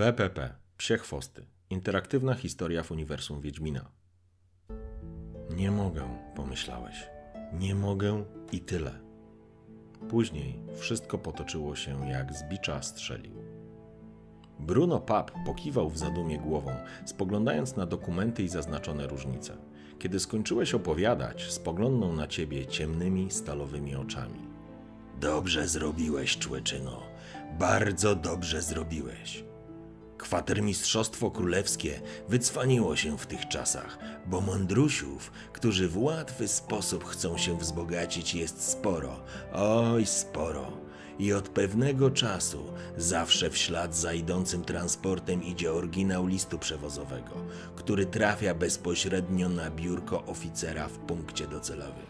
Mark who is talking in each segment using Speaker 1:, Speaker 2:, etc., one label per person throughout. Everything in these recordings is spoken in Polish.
Speaker 1: BPP Psie Chwosty. Interaktywna historia w uniwersum Wiedźmina. Nie mogę, pomyślałeś. Nie mogę i tyle. Później wszystko potoczyło się jak z bicza strzelił. Bruno Pap pokiwał w zadumie głową, spoglądając na dokumenty i zaznaczone różnice. Kiedy skończyłeś opowiadać, spoglądnął na ciebie ciemnymi, stalowymi oczami. Dobrze zrobiłeś, człeczyno. Bardzo dobrze zrobiłeś. Kwatermistrzostwo królewskie wycwaniło się w tych czasach, bo mądrusiów, którzy w łatwy sposób chcą się wzbogacić, jest sporo, oj sporo. I od pewnego czasu zawsze w ślad za idącym transportem idzie oryginał listu przewozowego, który trafia bezpośrednio na biurko oficera w punkcie docelowym.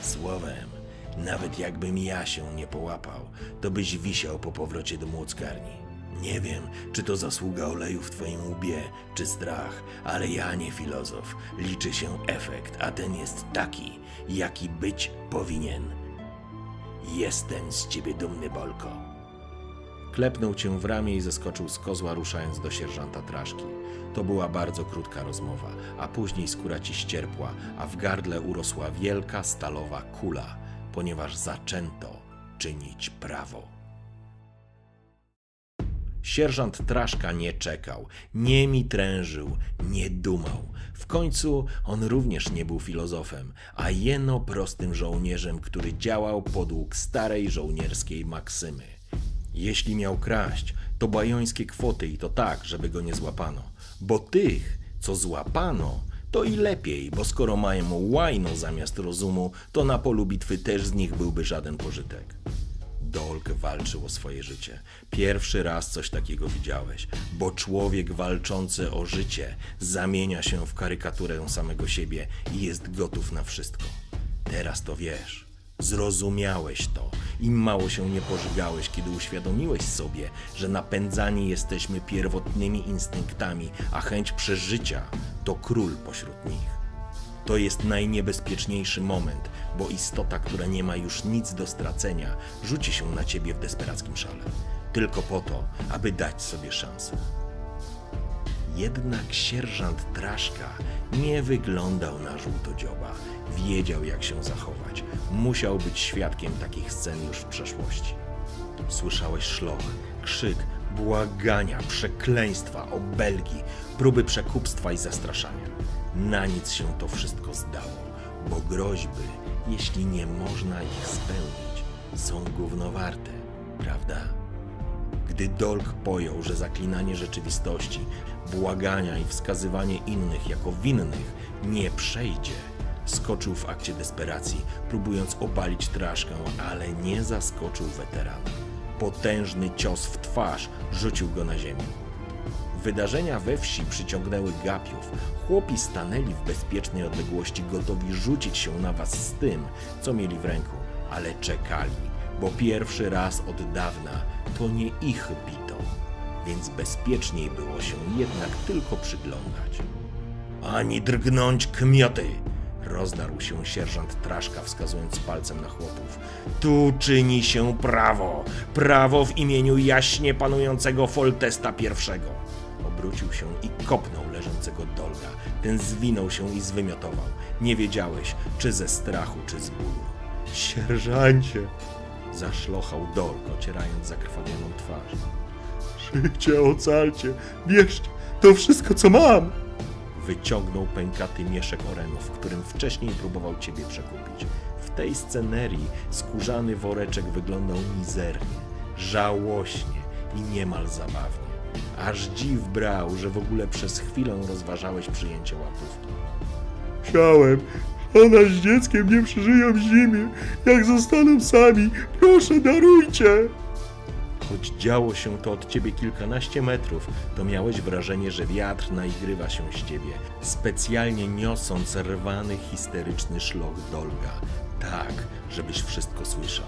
Speaker 1: Słowem, nawet jakbym ja się nie połapał, to byś wisiał po powrocie do młockarni. Nie wiem, czy to zasługa oleju w twoim łbie, czy strach, ale ja nie filozof. Liczy się efekt, a ten jest taki, jaki być powinien. Jestem z ciebie dumny, Bolko. Klepnął cię w ramię i zeskoczył z kozła, ruszając do sierżanta Traszki. To była bardzo krótka rozmowa, a później skóra ci ścierpła, a w gardle urosła wielka stalowa kula, ponieważ zaczęto czynić prawo. Sierżant Traszka nie czekał, nie mitrężył, nie dumał. W końcu on również nie był filozofem, a jeno prostym żołnierzem, który działał podług starej żołnierskiej maksymy. Jeśli miał kraść, to bajońskie kwoty i to tak, żeby go nie złapano. Bo tych, co złapano, to i lepiej, bo skoro mają łajno zamiast rozumu, to na polu bitwy też z nich byłby żaden pożytek. Dolk walczył o swoje życie. Pierwszy raz coś takiego widziałeś, bo człowiek walczący o życie zamienia się w karykaturę samego siebie i jest gotów na wszystko. Teraz to wiesz. Zrozumiałeś to i mało się nie pożygałeś, kiedy uświadomiłeś sobie, że napędzani jesteśmy pierwotnymi instynktami, a chęć przeżycia to król pośród nich. To jest najniebezpieczniejszy moment, bo istota, która nie ma już nic do stracenia, rzuci się na ciebie w desperackim szale. Tylko po to, aby dać sobie szansę. Jednak sierżant Traszka nie wyglądał na żółtodzioba. Wiedział, jak się zachować. Musiał być świadkiem takich scen już w przeszłości. Słyszałeś szloch, krzyk, błagania, przekleństwa, obelgi, próby przekupstwa i zastraszania. Na nic się to wszystko zdało, bo groźby, jeśli nie można ich spełnić, są gównowarte, prawda? Gdy Dolk pojął, że zaklinanie rzeczywistości, błagania i wskazywanie innych jako winnych nie przejdzie, skoczył w akcie desperacji, próbując obalić traszkę, ale nie zaskoczył weterana. Potężny cios w twarz rzucił go na ziemię. Wydarzenia we wsi przyciągnęły gapiów. Chłopi stanęli w bezpiecznej odległości, gotowi rzucić się na was z tym, co mieli w ręku, ale czekali, bo pierwszy raz od dawna to nie ich bito, więc bezpieczniej było się jednak tylko przyglądać. Ani drgnąć kmioty! Rozdarł się sierżant Traszka, wskazując palcem na chłopów. Tu czyni się prawo! Prawo w imieniu jaśnie panującego Foltesta I! Obrócił się i kopnął leżącego Dolga. Ten zwinął się i zwymiotował. Nie wiedziałeś, czy ze strachu, czy z bólu. Sierżancie! Zaszlochał Dolg, ocierając zakrwawioną twarz. Życie, ocalcie! Bierzcie to wszystko, co mam! Wyciągnął pękaty mieszek orenów, w którym wcześniej próbował ciebie przekupić. W tej scenerii skórzany woreczek wyglądał mizernie, żałośnie i niemal zabawnie. Aż dziw brał, że w ogóle przez chwilę rozważałeś przyjęcie łapówki. Chciałem,
Speaker 2: Ona z dzieckiem nie przeżyją zimy. Jak zostaną sami, proszę darujcie.
Speaker 1: Choć działo się to od ciebie kilkanaście metrów, to miałeś wrażenie, że wiatr naigrywa się z ciebie, specjalnie niosąc rwany, histeryczny szloch Dolga. Tak, żebyś wszystko słyszał.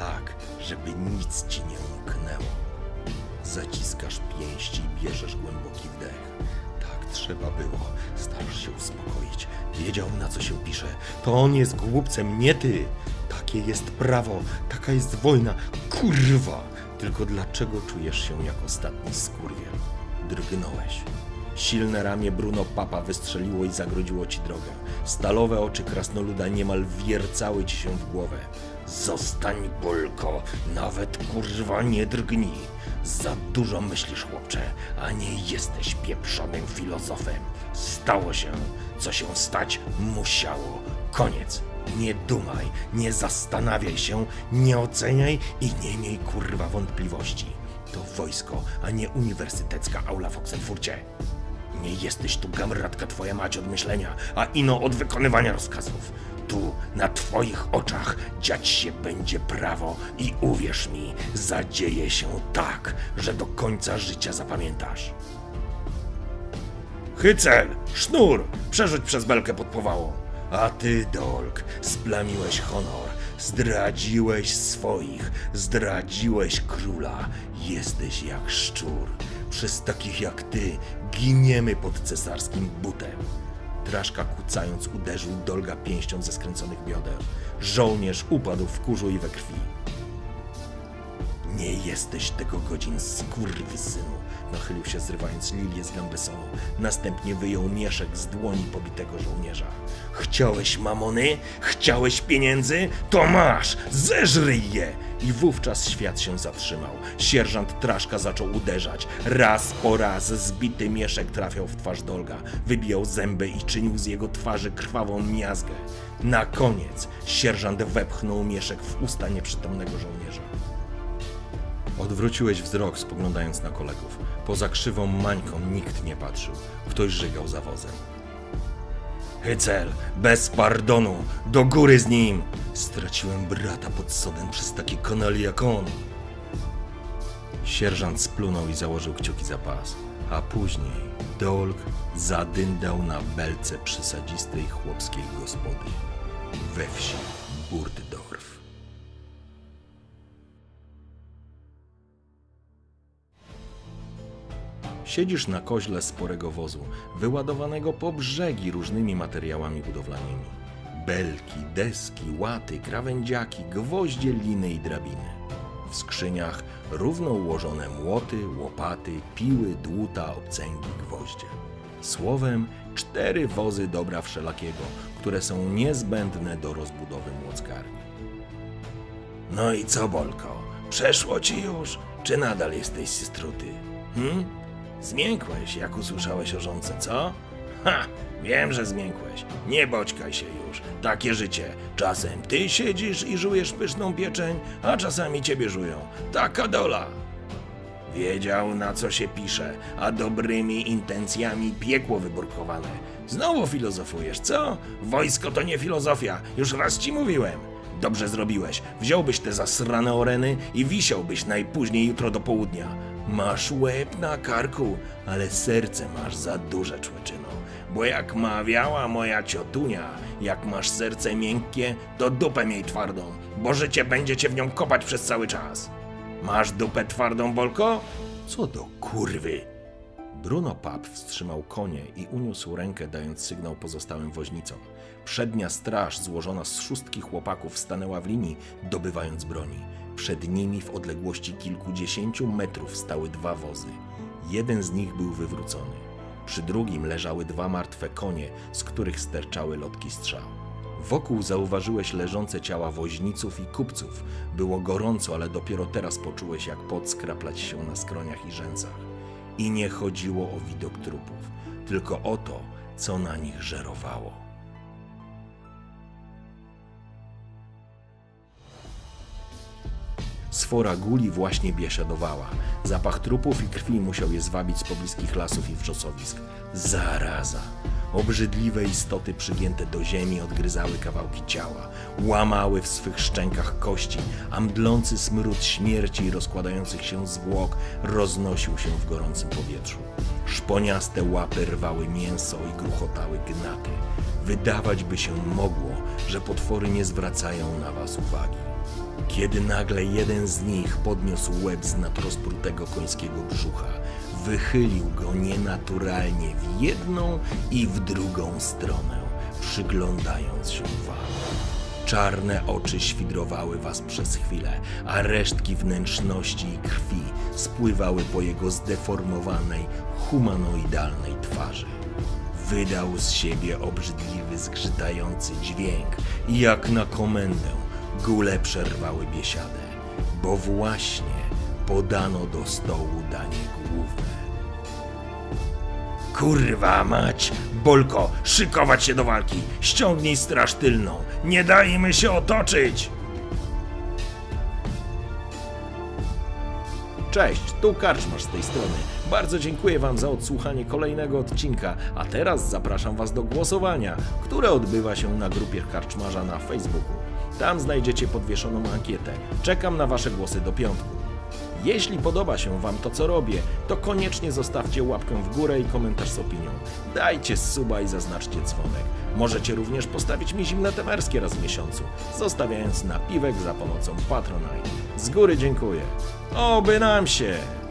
Speaker 1: Tak, żeby nic ci nie umknęło. Zaciskasz pięści i bierzesz głęboki wdech. Tak trzeba było. Starasz się uspokoić. Wiedział, na co się pisze. To on jest głupcem, nie ty. Takie jest prawo, taka jest wojna. Kurwa! Tylko dlaczego czujesz się jak ostatni skurwiel? Drgnąłeś. Silne ramię Bruno Papa wystrzeliło i zagrodziło ci drogę. Stalowe oczy krasnoluda niemal wiercały ci się w głowę. Zostań, Bolko, nawet kurwa nie drgnij. Za dużo myślisz, chłopcze, a nie jesteś pieprzonym filozofem. Stało się, co się stać musiało. Koniec. Nie dumaj, nie zastanawiaj się, nie oceniaj i nie miej kurwa wątpliwości. To wojsko, a nie uniwersytecka aula w Oxenfurcie. Nie jesteś tu gamratka twoja mać od myślenia, a ino od wykonywania rozkazów. Tu, na twoich oczach, dziać się będzie prawo i uwierz mi, zadzieje się tak, że do końca życia zapamiętasz. Hycel, sznur, przerzuć przez belkę pod powałą. A ty, Dolk, splamiłeś honor, zdradziłeś swoich, zdradziłeś króla. Jesteś jak szczur. Przez takich jak ty giniemy pod cesarskim butem. Traszka kucając uderzył Dolga pięścią ze skręconych bioder. Żołnierz upadł w kurzu i we krwi. Nie jesteś tego godzin, skurwysynu. Nachylił się, zrywając lilię z gambesonu. Następnie wyjął mieszek z dłoni pobitego żołnierza. Chciałeś mamony? Chciałeś pieniędzy? To masz! Zeżryj je! I wówczas świat się zatrzymał. Sierżant Traszka zaczął uderzać. Raz po raz zbity mieszek trafiał w twarz Dolga. Wybijał zęby i czynił z jego twarzy krwawą miazgę. Na koniec sierżant wepchnął mieszek w usta nieprzytomnego żołnierza. Odwróciłeś wzrok, spoglądając na kolegów. Poza krzywą mańką nikt nie patrzył. Ktoś żygał za wozem. Hycel, bez pardonu, do góry z nim! Straciłem brata pod sodem przez takie kanali jak on. Sierżant splunął i założył kciuki za pas, a później Dolg zadyndał na belce przysadzistej chłopskiej gospody we wsi Burddorf. Siedzisz na koźle sporego wozu, wyładowanego po brzegi różnymi materiałami budowlanymi. Belki, deski, łaty, krawędziaki, gwoździe, liny i drabiny. W skrzyniach równo ułożone młoty, łopaty, piły, dłuta, obcęgi, gwoździe. Słowem, cztery wozy dobra wszelakiego, które są niezbędne do rozbudowy młockarni. No i co, Bolko? Przeszło ci już? Czy nadal jesteś struty? Hm? Zmiękłeś, jak usłyszałeś o żonce, co? Ha! Wiem, że zmiękłeś. Nie boćkaj się już. Takie życie. Czasem ty siedzisz i żujesz pyszną pieczeń, a czasami ciebie żują. Taka dola. Wiedział, na co się pisze, a dobrymi intencjami piekło wyburkowane. Znowu filozofujesz, co? Wojsko to nie filozofia, już raz ci mówiłem. Dobrze zrobiłeś. Wziąłbyś te zasrane oreny i wisiałbyś najpóźniej jutro do południa. Masz łeb na karku, ale serce masz za duże, człeczyno. Bo jak mawiała moja ciotunia, jak masz serce miękkie, to dupę miej twardą, bo życie będzie cię w nią kopać przez cały czas. Masz dupę twardą, Bolko? Co do kurwy? Bruno Pap wstrzymał konie i uniósł rękę, dając sygnał pozostałym woźnicom. Przednia straż, złożona z szóstki chłopaków, stanęła w linii, dobywając broni. Przed nimi w odległości kilkudziesięciu metrów stały dwa wozy. Jeden z nich był wywrócony. Przy drugim leżały dwa martwe konie, z których sterczały lotki strzał. Wokół zauważyłeś leżące ciała woźniców i kupców. Było gorąco, ale dopiero teraz poczułeś, jak pot skraplać się na skroniach i rzęsach. I nie chodziło o widok trupów, tylko o to, co na nich żerowało. Sfora guli właśnie biesiadowała. Zapach trupów i krwi musiał je zwabić z pobliskich lasów i wrzosowisk. Zaraza! Obrzydliwe istoty przygięte do ziemi odgryzały kawałki ciała, łamały w swych szczękach kości, a mdlący smród śmierci i rozkładających się zwłok roznosił się w gorącym powietrzu. Szponiaste łapy rwały mięso i gruchotały gnaty. Wydawać by się mogło, że potwory nie zwracają na was uwagi. Kiedy nagle jeden z nich podniósł łeb z nadrozprutego końskiego brzucha, wychylił go nienaturalnie w jedną i w drugą stronę, przyglądając się wam. Czarne oczy świdrowały was przez chwilę, a resztki wnętrzności i krwi spływały po jego zdeformowanej, humanoidalnej twarzy. Wydał z siebie obrzydliwy, zgrzytający dźwięk jak na komendę góle przerwały biesiadę, bo właśnie podano do stołu danie główne. Kurwa mać! Bolko, szykować się do walki! Ściągnij straż tylną! Nie dajmy się otoczyć! Cześć, tu Karczmasz z tej strony. Bardzo dziękuję Wam za odsłuchanie kolejnego odcinka, a teraz zapraszam Was do głosowania, które odbywa się na grupie Karczmarza na Facebooku. Tam znajdziecie podwieszoną ankietę. Czekam na Wasze głosy do piątku. Jeśli podoba się Wam to, co robię, to koniecznie zostawcie łapkę w górę i komentarz z opinią. Dajcie suba i zaznaczcie dzwonek. Możecie również postawić mi zimne temerskie raz w miesiącu, zostawiając napiwek za pomocą Patronite. Z góry dziękuję. Oby nam się!